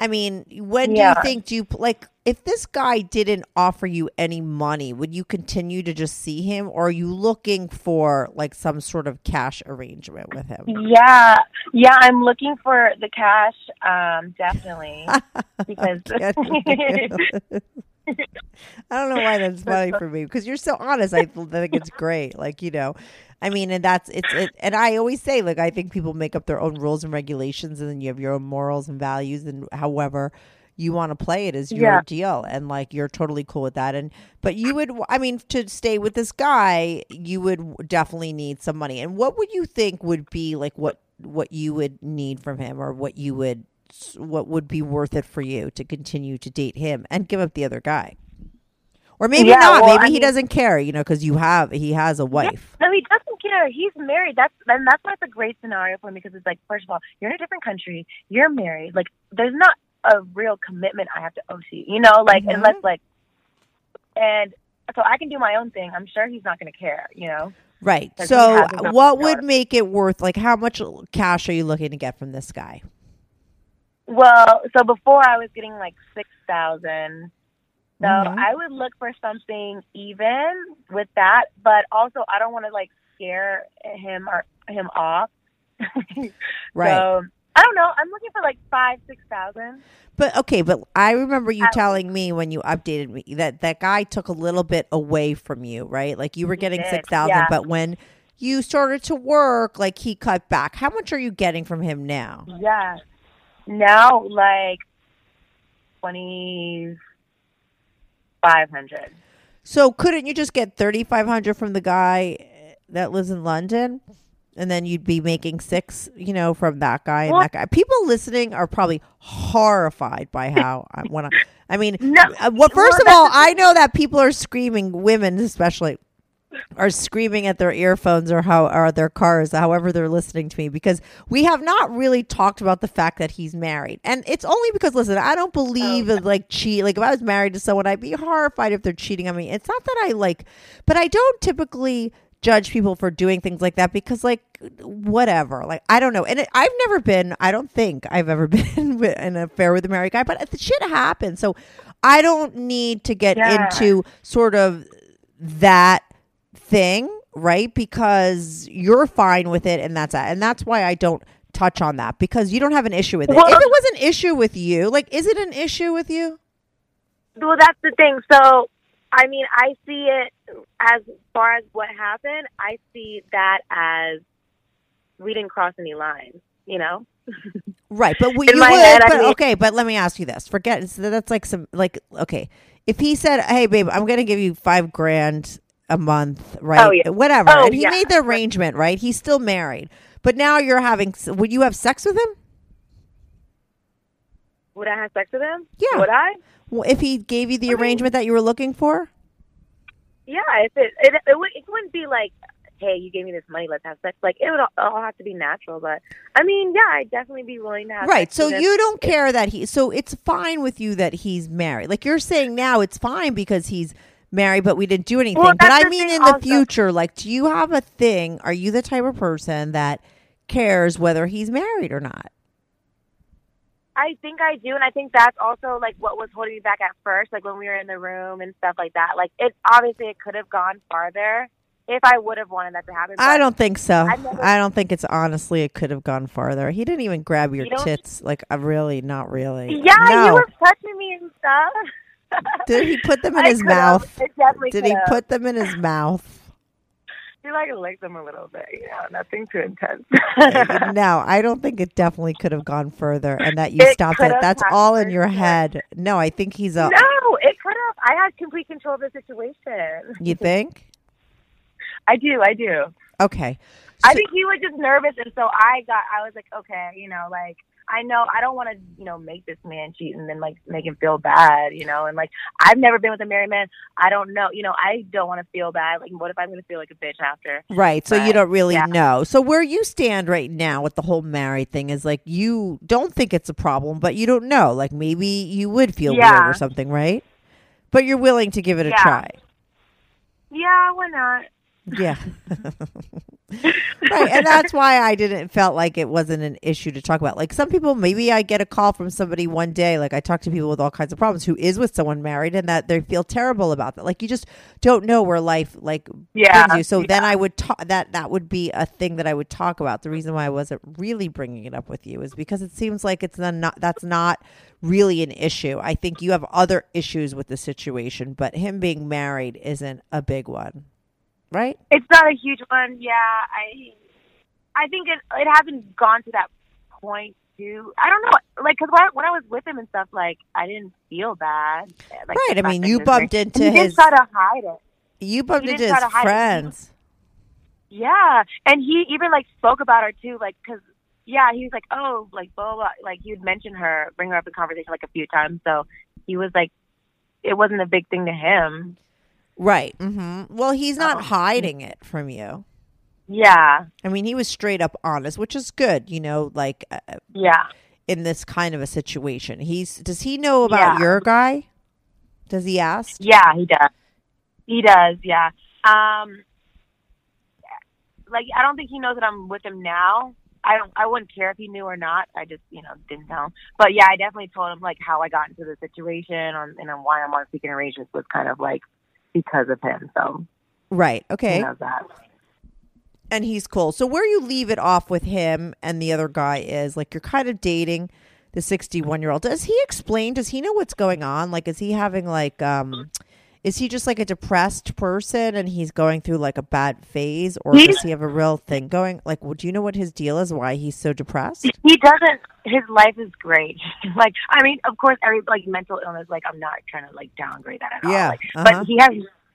I mean, when Yeah. do you think do you like if this guy didn't offer you any money, would you continue to just see him, or are you looking for like some sort of cash arrangement with him? Yeah, yeah, I'm looking for the cash, um, definitely because I don't know why that's funny for me because you're so honest. I think it's great. Like you know, I mean, and that's it's it. And I always say, like, I think people make up their own rules and regulations, and then you have your own morals and values, and however you want to play it is your Yeah. deal, and like you're totally cool with that. And but you would, I mean, to stay with this guy, you would definitely need some money. And what would you think would be like what what you would need from him, or what you would what would be worth it for you to continue to date him and give up the other guy? Or maybe Yeah, not. well, maybe I he mean- doesn't care, you know, because you have he has a wife. No, he doesn't care. He's married. That's and that's why it's a great scenario for me because it's like, first of all, you're in a different country, you're married. Like, there's not a real commitment I have to owe to you. You know, like Mhm. unless like, and so I can do my own thing. I'm sure he's not going to care. You know. Right. So, has his own what would make it worth? Like, how much cash are you looking to get from this guy? Well, so before I was getting like six thousand. So Mhm. I would look for something even with that, but also I don't want to like scare him or him off. Right. So I don't know. I'm looking for like five, six thousand. But okay, but I remember you telling me when you updated me that that guy took a little bit away from you, right? Like you were getting did, six thousand, yeah. but when you started to work, like he cut back. How much are you getting from him now? Yeah. Now like twenty five hundred. So couldn't you just get thirty five hundred from the guy that lives in London, and then you'd be making six, you know, from that guy and Well- that guy? People listening are probably horrified by how I want to. I mean, No, uh, well, first well, of all, I know that people are screaming, women especially, are screaming at their earphones or how or their cars, however they're listening to me, because we have not really talked about the fact that he's married, and it's only because listen, I don't believe Oh. in, like cheat. Like if I was married to someone, I'd be horrified if they're cheating on me. It's not that I like, but I don't typically judge people for doing things like that because like whatever like i don't know and it, i've never been i don't think i've ever been with- in an affair with a married guy but the shit happens so i don't need to get Yeah. into sort of that thing right because you're fine with it and that's that and that's why i don't touch on that because you don't have an issue with it Well- if it was an issue with you like is it an issue with you Well, that's the thing. So, I mean, I see it as far as what happened. I see that as we didn't cross any lines. You know. Right, but we, you would. head, I mean- okay, but let me ask you this: Forget that's like some like okay. If he said, "Hey, babe, I'm going to give you five grand a month," right? Oh, yeah. Whatever, Oh, and he yeah. made the arrangement, right? He's still married, but now you're having. Would you have sex with him? Would I have sex with him? Yeah. Would I? Well, If he gave you the arrangement that you were looking for, Yeah. If it it it, it wouldn't be like, hey, you gave me this money, let's have sex. Like it would all, have to be natural. But I mean, yeah, I'd definitely be willing to have. right? So you don't care that he. So it's fine with you that he's married. Like you're saying now, it's fine because he's married, but we didn't do anything. Well, but I mean, in the future, like, do you have a thing? Are you the type of person that cares whether he's married or not? I think I do, and I think that's also like what was holding me back at first, like when we were in the room and stuff like that. Like it obviously it could have gone farther if I would have wanted that to happen. I don't think so. Never- I don't think it's honestly. It could have gone farther. He didn't even grab your You tits. Like, uh, really, not really. Yeah, no. you were touching me and stuff. Did he put them in I his mouth? Did he could've. put them in his mouth? she like licked them a little bit. You know, nothing too intense. no, I don't think it definitely could have gone further, and that you It stopped it. That's all in your head. No, I think he's a. no, it could have. I had complete control of the situation. You think? I do. I do. Okay. I think he was just nervous, and so I got. I was like, okay, you know, like I know I don't want to, you know, make this man cheat and then like make him feel bad, you know, and like I've never been with a married man. I don't know, you know, I don't want to feel bad. Like, what if I'm going to feel like a bitch after? Right. So you don't really yeah. know. So where you stand right now with the whole married thing is like you don't think it's a problem, but you don't know. Like maybe you would feel weird or something, right? But you're willing to give it a try. Yeah, why not? Yeah. right. And that's why I didn't felt like it wasn't an issue to talk about. Like some people maybe I get a call from somebody one day, like I talk to people with all kinds of problems who is with someone married and that they feel terrible about that. Like you just don't know where life like Yeah, brings you. So yeah. then I would talk that that would be a thing that I would talk about. The reason why I wasn't really bringing it up with you is because it seems like it's not, not that's not really an issue. I think you have other issues with the situation, but him being married isn't a big one. Right? It's not a huge one. Yeah, I, I think it it hasn't gone to that point. Too. I don't know, like, cause when, when I was with him and stuff, like, I didn't feel bad. Like, Right, I mean, you bumped married. into he his- did try to hide it. You bumped He into his try to hide it. friends. Yeah, and he even like spoke about her too, like because yeah, he was like, oh, like blah, blah blah, like he would mention her, bring her up in conversation like a few times. So he was like, it wasn't a big thing to him. Right. hmm Well, he's not Oh. hiding it from you. Yeah, I mean, he was straight up honest, which is good. You know, like uh, yeah, in this kind of a situation, he's does he know about Yeah. your guy? Does he ask? yeah, he does. He does. Yeah. Um, like I don't think he knows that I'm with him now. I don't. I wouldn't care if he knew or not. I just, you know, didn't tell him. But yeah, I definitely told him like how I got into the situation on, and on why I'm on Seeking Arrangements was kind of like because of him. So Right. Okay. that. And he's cool. So where you leave it off with him and the other guy is like you're kind of dating the 61 year old. Does he explain? Does he know what's going on? Like, is he having like um? Is he just like a depressed person and he's going through like a bad phase, or He's- does he have a real thing going? Like, well, do you know what his deal is? Why he's so depressed? He doesn't. His life is great. like, I mean, of course, every like mental illness. Like, I'm not trying to like downgrade that at all. Yeah, Like, uh-huh. But he has.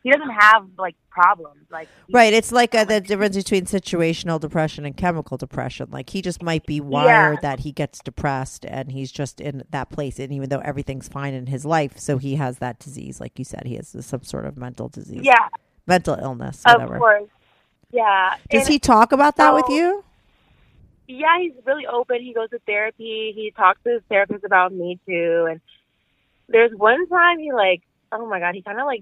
He doesn't have like problems. Like, Right. It's like uh the difference between situational depression and chemical depression. Like he just might be wired that he gets depressed and he's just in that place. And even though everything's fine in his life, so he has that disease. Like you said, he has some sort of mental disease, Yeah, mental illness, of course. Yeah. Does And- he talk about that with you? yeah, he's really open. He goes to therapy. He talks to his therapist about me too. And there's one time he like, oh my god, he kind of like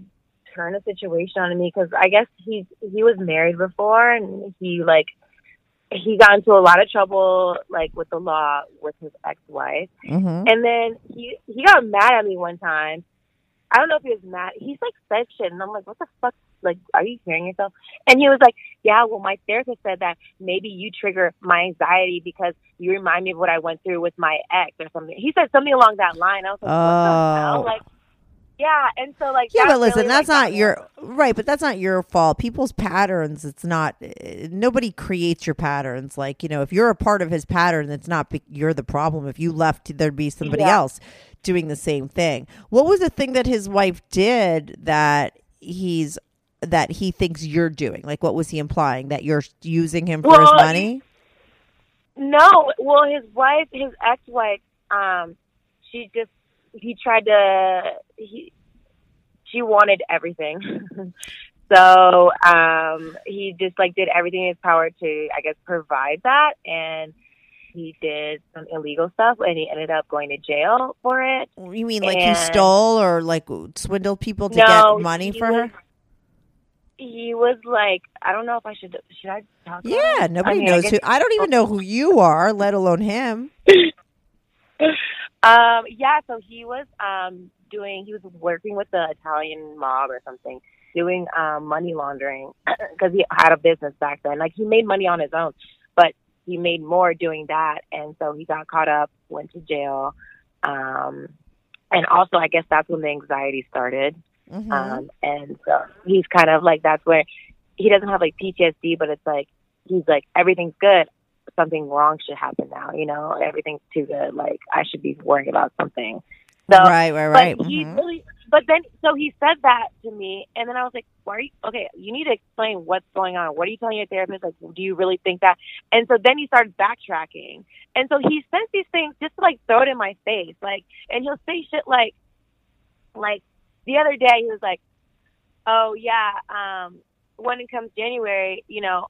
turned the situation on me because I guess he he was married before and he like he got into a lot of trouble like with the law with his ex-wife. Mm-hmm. And then he he got mad at me one time. I don't know if he was mad. He's like said shit, and I'm like, what the fuck? Like, are you hearing yourself? And he was like, yeah. Well, my therapist said that maybe you trigger my anxiety because you remind me of what I went through with my ex or something. He said something along that line. I was like, what the hell? Oh. Like, yeah. And so like, Yeah, but listen, really, that's like, not me. your right, but that's not your fault. People's patterns, it's not. Nobody creates your patterns. Like you know, if you're a part of his pattern, it's not you're the problem. If you left, there'd be somebody Yeah. else doing the same thing. What was the thing that his wife did that he's that he thinks you're doing? Like, what was he implying that you're using him for his money? No, well, his wife, his ex-wife, um, she just he tried to he she wanted everything. so um he just like did everything in his power to I guess provide that and he did some illegal stuff and he ended up going to jail for it. You mean like he stole or like swindled people to no, get money for was, her? He was like I don't know if I should should I talk Yeah, nobody I mean, knows guess- who. I don't even know who you are, let alone him. Um, yeah, so he was um doing he was working with the Italian mob or something, doing um money laundering because he had a business back then. Like he made money on his own, but he made more doing that, and so he got caught up, went to jail, um, and also I guess that's when the anxiety started. Mhm. Um, and so he's kind of like that's where he doesn't have like PTSD, but it's like he's like everything's good. Something wrong should happen now. You know, everything's too good. Like I should be worrying about something. So, right, right, right. But he Mhm. really, but then so he said that to me, and then I was like, "Why are you okay? You need to explain what's going on. What are you telling your therapist? Like, do you really think that?" And so then he started backtracking, and so he says these things just to like throw it in my face, like, and he'll say shit like, like the other day he was like, "Oh yeah, um, when it comes January, you know,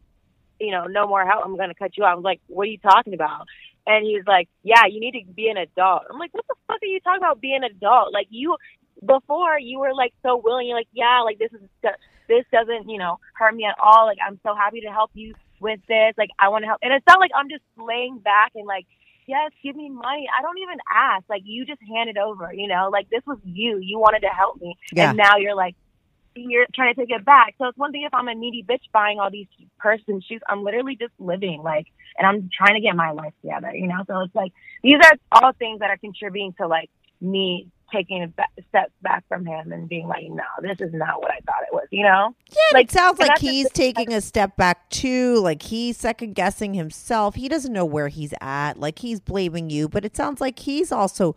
you know, no more help. I'm going to cut you off." I was like, "What are you talking about?" And he was like, "Yeah, you need to be an adult." I'm like, "What the fuck are you talking about being an adult? Like you before you were like so willing. You're like, yeah, like this is this doesn't you know hurt me at all. Like I'm so happy to help you with this. Like I want to help." And it's not like I'm just laying back and like, "Yes, give me money." I don't even ask. Like you just hand it over. You know, like this was you. You wanted to help me, Yeah. and now you're like. You're trying to take it back. So it's one thing if I'm a needy bitch buying all these purse and shoes. I'm literally just living like, and I'm trying to get my life together, you know? So it's like, these are all things that are contributing to like me taking a ba- step back from him and being like, no, this is not what I thought it was, you know? Yeah, and Like, it sounds like he's thing, taking a step back too. Like he's second guessing himself. He doesn't know where he's at. Like he's blaming you, but it sounds like he's also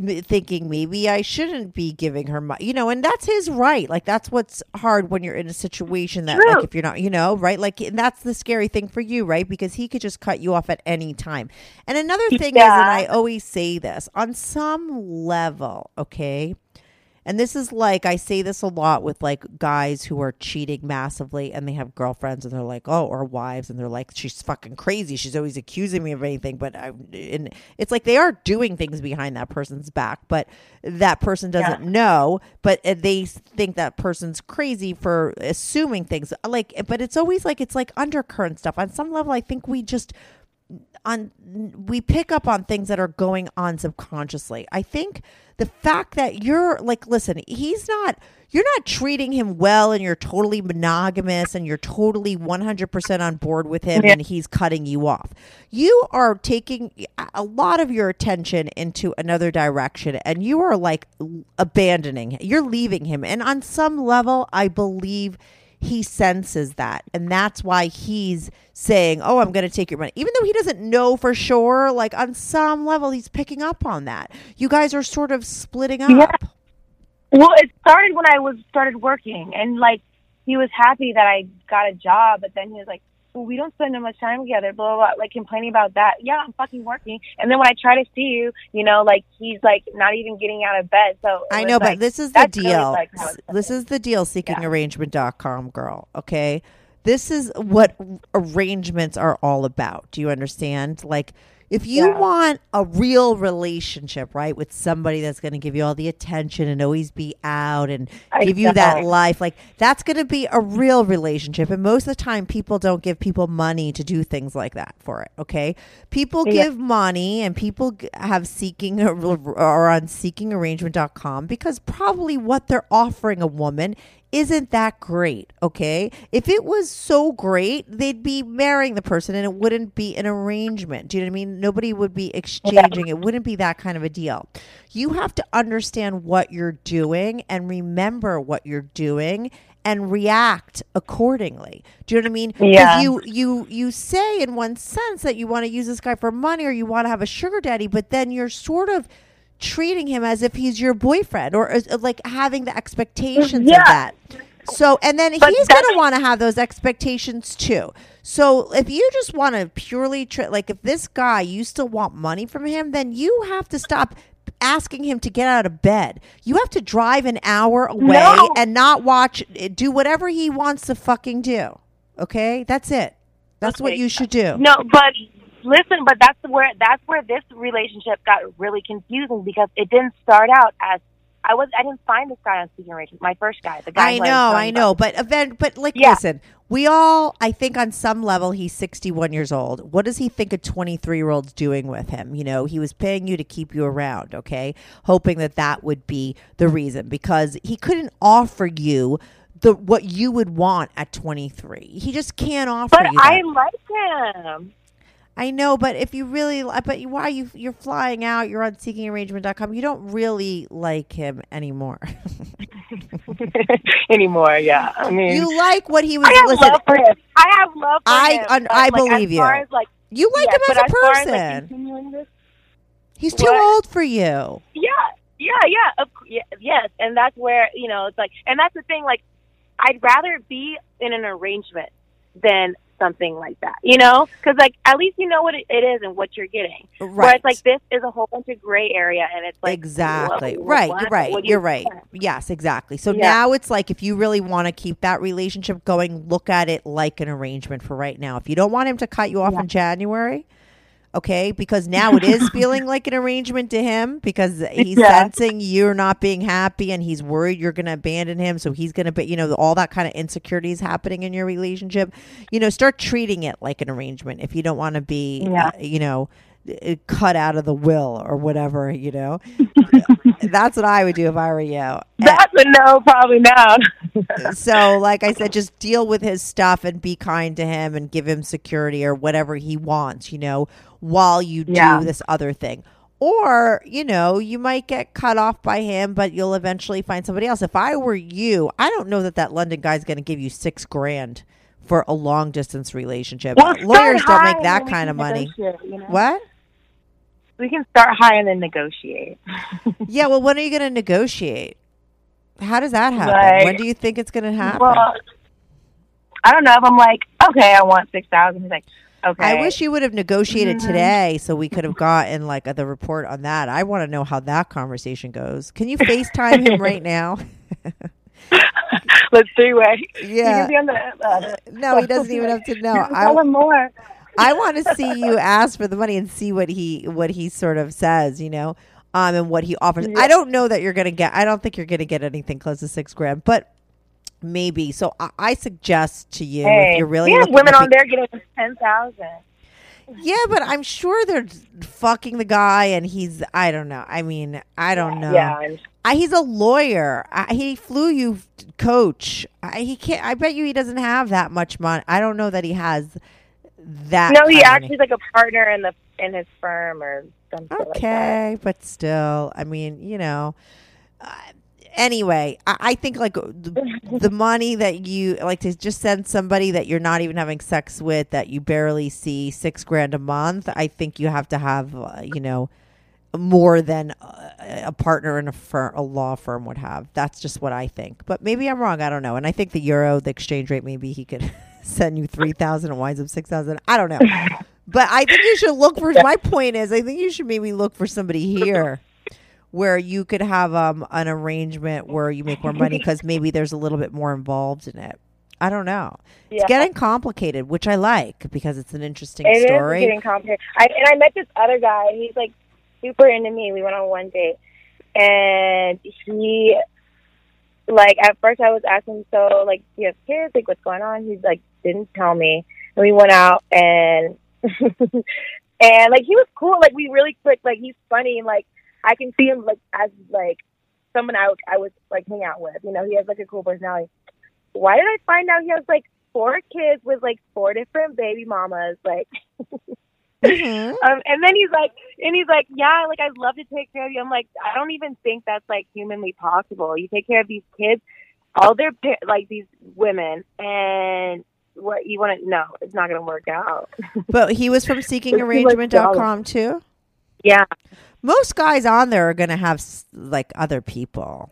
thinking maybe I shouldn't be giving her money. You know, and that's his right. Like that's what's hard when you're in a situation that, like, if you're not, you know, right? Like, and that's the scary thing for you, right? Because he could just cut you off at any time. And another thing is, and I always say this on some level, okay. And this is like I say this a lot with like guys who are cheating massively and they have girlfriends and they're like, oh, or wives and they're like, she's fucking crazy. She's always accusing me of anything. But I, and it's like they are doing things behind that person's back, but that person doesn't know. But uh, they think that person's crazy for assuming things. Like, but it's always like it's like undercurrent stuff. On some level, I think we just on we pick up on things that are going on subconsciously. I think the fact that you're like listen, he's not you're not treating him well and you're totally monogamous and you're totally 100% on board with him Yeah. and he's cutting you off. You are taking a lot of your attention into another direction and you are like abandoning you're leaving him and on some level I believe he senses that. And that's why he's saying oh i'm going to take your money. Even though he doesn't know for sure like on some level he's picking up on that. You guys are sort of splitting up. Yeah. Well, it started when I was started working, and like he was happy that I got a job, but then he was like, "Well, we don't spend that much time together." Blah blah blah, like complaining about that. Yeah, I'm fucking working, and then when I try to see you, you know, like he's like not even getting out of bed. So I know, like, but this is the that's really, deal. like, this is the deal Yeah. seekingarrangement.com, girl. Okay. This is what arrangements are all about. Do you understand? Like, if you Yeah. want a real relationship, right, with somebody that's going to give you all the attention and always be out and I give you that life, like that's going to be a real relationship. And most of the time, people don't give people money to do things like that for it. Okay, people Yeah. give money and people have seeking or on seekingarrangement.com because probably what they're offering a woman isn't that great, okay? If it was so great, they'd be marrying the person and it wouldn't be an arrangement. Do you know what I mean? Nobody would be exchanging. It wouldn't be that kind of a deal. You have to understand what you're doing and remember what you're doing and react accordingly. Do you know what I mean? Yeah. you you you say in one sense that you want to use this guy for money or you want to have a sugar daddy, but then you're sort of treating him as if he's your boyfriend or as, like having the expectations Yeah. of that. So, and then But he's going to want to have those expectations too. So, if you just want to purely, tri- like, if this guy, you still want money from him, then you have to stop asking him to get out of bed. You have to drive an hour away No. and not watch, eh, do whatever he wants to fucking do. Okay? That's it. That's what you should do. No, but listen, but that's where that's where this relationship got really confusing because it didn't start out as I was I didn't find this guy on Seeking Arrangement. My first guy, the guy. I know, I know, about. but event, but like, Yeah. listen, we all, I think, on some level, he's sixty-one years old. What does he think a twenty-three-year-old's doing with him? You know, he was paying you to keep you around, okay, hoping that that would be the reason because he couldn't offer you the what you would want at twenty-three. He just can't offer But you. That. I like him. I know, but if you really, but you, why you you're flying out? You're on SeekingArrangement.com. You don't really like him anymore. anymore. Yeah, I mean, You like what he was. I have listen, love for him. I have love for I- him. un- I like, believe you. As, like, you like yes, him as a as as, like, person. this, He's too What? old for you. Yeah, yeah, yeah, of, yeah. Yes, and that's where you know it's like, and that's the thing. Like, I'd rather be in an arrangement than something like that. You know, because like at least you know what it, it is and what you're getting. Right. Where it's like this is a whole bunch of gray area, and it's like exactly what- right what- you're right you you're right yes exactly so Yeah. now it's like if you really want to keep that relationship going look at it like an arrangement for right now if you don't want him to cut you off in january okay because now it is feeling like an arrangement to him because he's Yeah. sensing you're not being happy and he's worried you're going to abandon him so he's going to be you know all that kind of insecurities happening in your relationship you know start treating it like an arrangement if you don't want to be Yeah. uh, you know Uh, cut out of the will or whatever you know? That's what i would do if i were you. That's a no, probably not. so like i said just deal with his stuff and be kind to him and give him security or whatever he wants you know while you do Yeah. this other thing. Or you know you might get cut off by him but you'll eventually find somebody else. If i were you i don't know that that london guy's going to give you six grand for a long distance relationship Well, lawyers don't make that kind of money you know? what We can start high and then negotiate. yeah well when are you going to negotiate how does that happen Like- when do you think it's going to happen Well, I don't know if I'm like, okay, I want six thousand. He's like, okay. I wish you would have negotiated Mhm. today so we could have gotten like the report on that. I want to know how that conversation goes. Can you FaceTime him right now? Let's three way. Yeah. You can be on the. Uh, the No, he doesn't even have to know. Tell I, him more. I want to see you ask for the money and see what he what he sort of says, you know, um, and what he offers. I don't know that you're gonna get. I don't think you're gonna get anything close to six grand, but maybe. So I, I suggest to you Hey, if you're really we have women on there getting ten thousand. Yeah, but I'm sure they're fucking the guy, and he's. I don't know. I mean, I don't know. Yeah, I'm- I, he's a lawyer. I, he flew you, coach. I, he can't. I bet you he doesn't have that much money. I don't know that he has that. No, he actually like a partner in the in his firm or something money. like that. Okay, but still, I mean, you know. Uh, anyway, I, I think like the, the money that you like to just send somebody that you're not even having sex with that you barely see six grand a month. I think you have to have, uh, you know, more than uh, a partner in a firm, a law firm would have. That's just what I think. But maybe I'm wrong. I don't know. And I think the euro, the exchange rate, maybe he could send you three thousand and winds up six thousand. I don't know. But I think you should look for. My point is, I think you should maybe look for somebody here where you could have um, an arrangement where you make more money because maybe there's a little bit more involved in it. I don't know. Yeah. It's getting complicated, which I like because it's an interesting It is story. getting complicated. I, and I met this other guy. He's like super into me. We went on one date, and he, like, at first I was asking, so like, do you have kids? Like, what's going on? He's like, didn't tell me. And we went out, and and like he was cool. Like we really clicked. Like he's funny. And like I can see him like as like someone I I was like hang out with. You know, he has like a cool personality. Why did I find out he has like four kids with like four different baby mamas? Like. Mhm. Um, and then he's like, and he's like, yeah, like I'd love to take care of you. I'm like, I don't even think that's like humanly possible. You take care of these kids, all their like these women, and what you want to? No, it's not going to work out. But he was from It's too much seekingarrangement.com too. Yeah, Most guys on there are going to have like other people.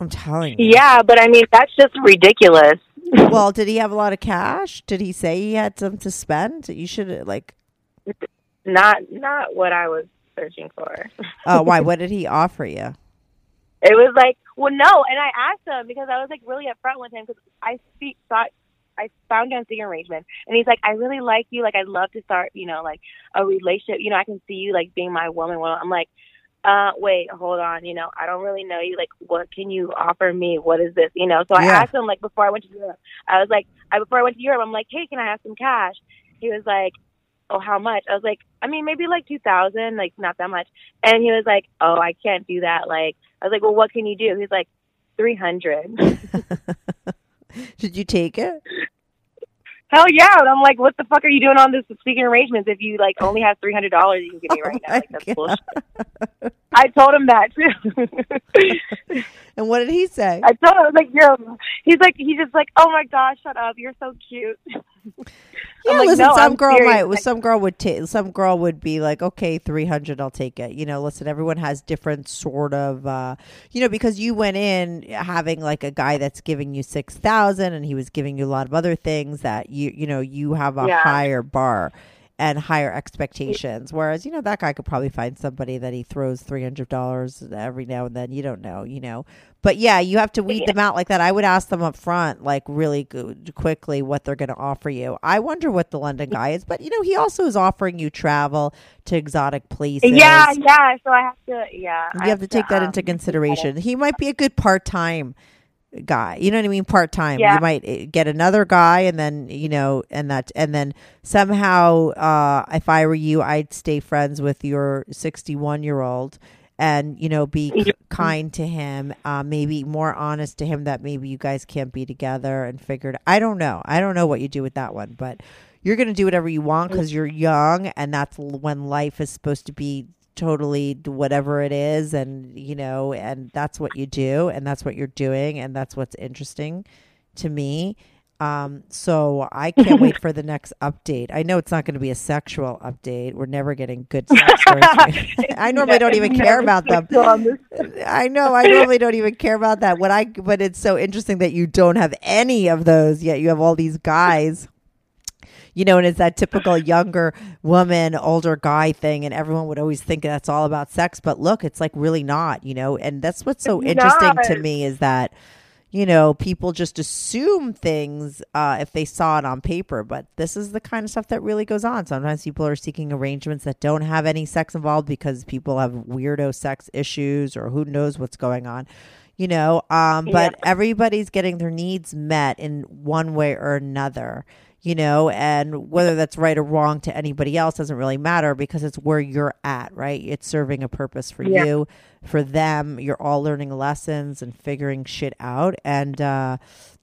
I'm telling you. yeah, but I mean that's just ridiculous. Well, did he have a lot of cash? Did he say he had some to spend? You should like. Not not what I was searching for. Oh, why? What did he offer you? It was like, well, no, and I asked him because I was like really upfront with him because I speak thought I found him Seeking Arrangement, and he's like, I really like you, like I'd love to start, you know, like a relationship. You know, I can see you like being my woman. Well, I'm like, uh, wait, hold on, you know, I don't really know you. Like, what can you offer me? What is this? You know, so I Yeah. asked him like before I went to Europe. I was like, I before I went to Europe, I'm like, hey, can I have some cash? He was like, oh, how much? I was like, I mean, maybe like two thousand, like not that much. And he was like, oh, I can't do that. Like, I was like, well, what can you do? He's like, three hundred. Did you take it? Hell yeah! And I'm like, what the fuck are you doing on this Seeking Arrangements if you like only have three hundred dollars you can give me oh right now? Like, that's Oh my bullshit. I told him that too. And what did he say? I told him I was like, "You're." He's like, he's just like, "Oh my gosh, shut up! You're so cute." Yeah, like, listen, "No, some I'm girl serious." might, some girl would take, some girl would be like, okay, three hundred, I'll take it. You know, listen, everyone has different sort of, uh, you know, because you went in having like a guy that's giving you six thousand, and he was giving you a lot of other things that you, you know, you have a Yeah. higher bar and higher expectations. Whereas, you know, that guy could probably find somebody that he throws three hundred dollars every now and then. You don't know, you know. But yeah, you have to weed them out like that. I would ask them up front, like really good, quickly, what they're going to offer you. I wonder what the London guy is, but you know, he also is offering you travel to exotic places. yeah, yeah. So I have to, yeah. You have to take that um, into consideration. He might be a good part time guy. You know what I mean? Part time. Yeah. You might eh, get another guy, and then you know, and that, and then somehow, uh, if I were you, I'd stay friends with your sixty-one year old. And you know, be kind to him. Uh, maybe more honest to him that maybe you guys can't be together and figured. I don't know. I don't know what you do with that one, but you're going to do whatever you want because you're young, and that's when life is supposed to be totally whatever it is and you know and that's what you do and that's what you're doing and that's what's interesting to me. Um so i can't wait for the next update. I know it's not going to be a sexual update. We're never getting good sex stories i normally don't even care about them. I know i normally don't even care about that. What i but it's so interesting that you don't have any of those yet. You have all these guys you know, and it's that typical younger woman, older guy thing, and everyone would always think that's all about sex. But look, it's like really not, you know, and that's what's so It's interesting to me is that, you know, people just assume things uh, if they saw it on paper, but this is the kind of stuff that really goes on. Sometimes people are seeking arrangements that don't have any sex involved because people have weirdo sex issues or who knows what's going on you know um but everybody's getting their needs met in one way or another you know and whether that's right or wrong to anybody else doesn't really matter because it's where you're at right? It's serving a purpose for Yeah. you for them. You're all learning lessons and figuring shit out. And uh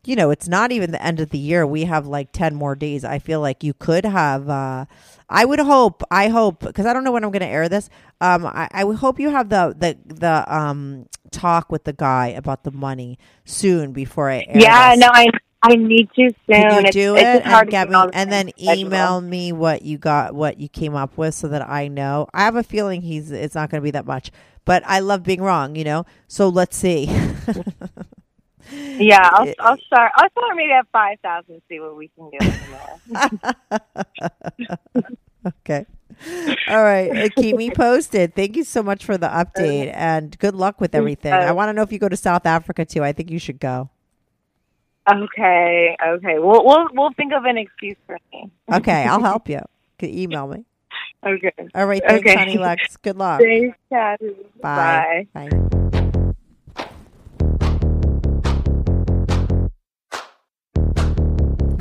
you know it's not even the end of the year we have like 10 more days i feel like you could have uh i would hope i hope because i don't know when i'm going to air this um I, I would hope you have the the the um talk with the guy about the money soon before i air Yeah, this. no, I I need to soon. Can you It's- do it's it and get me and then email me what you got, what you came up with, so that I know. I have a feeling he's it's not going to be that much, but I love being wrong, you know. So let's see. Yeah, I'll, I'll start. I'll start maybe at five thousand. See what we can do from there. okay. All right. Uh, Keep me posted. Thank you so much for the update and good luck with everything. I want to know if you go to South Africa too. I think you should go. Okay, okay. We'll we'll we'll think of an excuse for me. Okay. I'll help you. Can email me. Okay. All right. Thanks, Okay. honey Lex. Good luck. Thanks, Kathy. Bye. Bye. Bye.